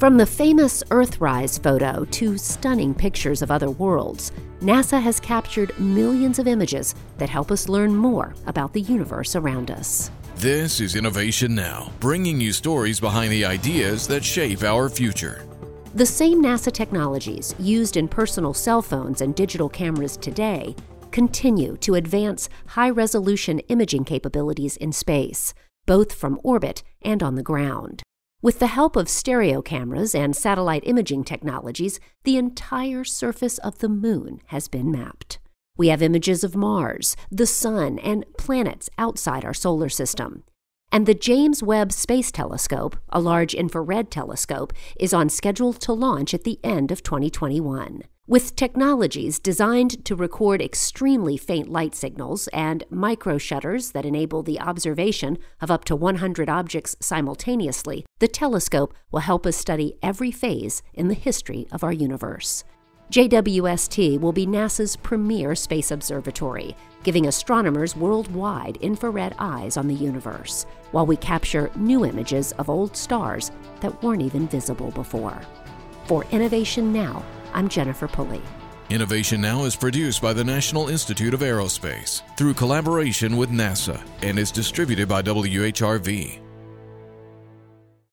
From the famous Earthrise photo to stunning pictures of other worlds, NASA has captured millions of images that help us learn more about the universe around us. This is Innovation Now, bringing you stories behind the ideas that shape our future. The same NASA technologies used in personal cell phones and digital cameras today continue to advance high resolution imaging capabilities in space, both from orbit and on the ground. With the help of stereo cameras and satellite imaging technologies, the entire surface of the moon has been mapped. We have images of Mars, the Sun, and planets outside our solar system. And the James Webb Space Telescope, a large infrared telescope, is on schedule to launch at the end of 2021. With technologies designed to record extremely faint light signals and micro shutters that enable the observation of up to 100 objects simultaneously, the telescope will help us study every phase in the history of our universe. JWST will be NASA's premier space observatory, giving astronomers worldwide infrared eyes on the universe, while we capture new images of old stars that weren't even visible before. For Innovation Now, I'm Jennifer Pulley. Innovation Now is produced by the National Institute of Aerospace through collaboration with NASA and is distributed by WHRV.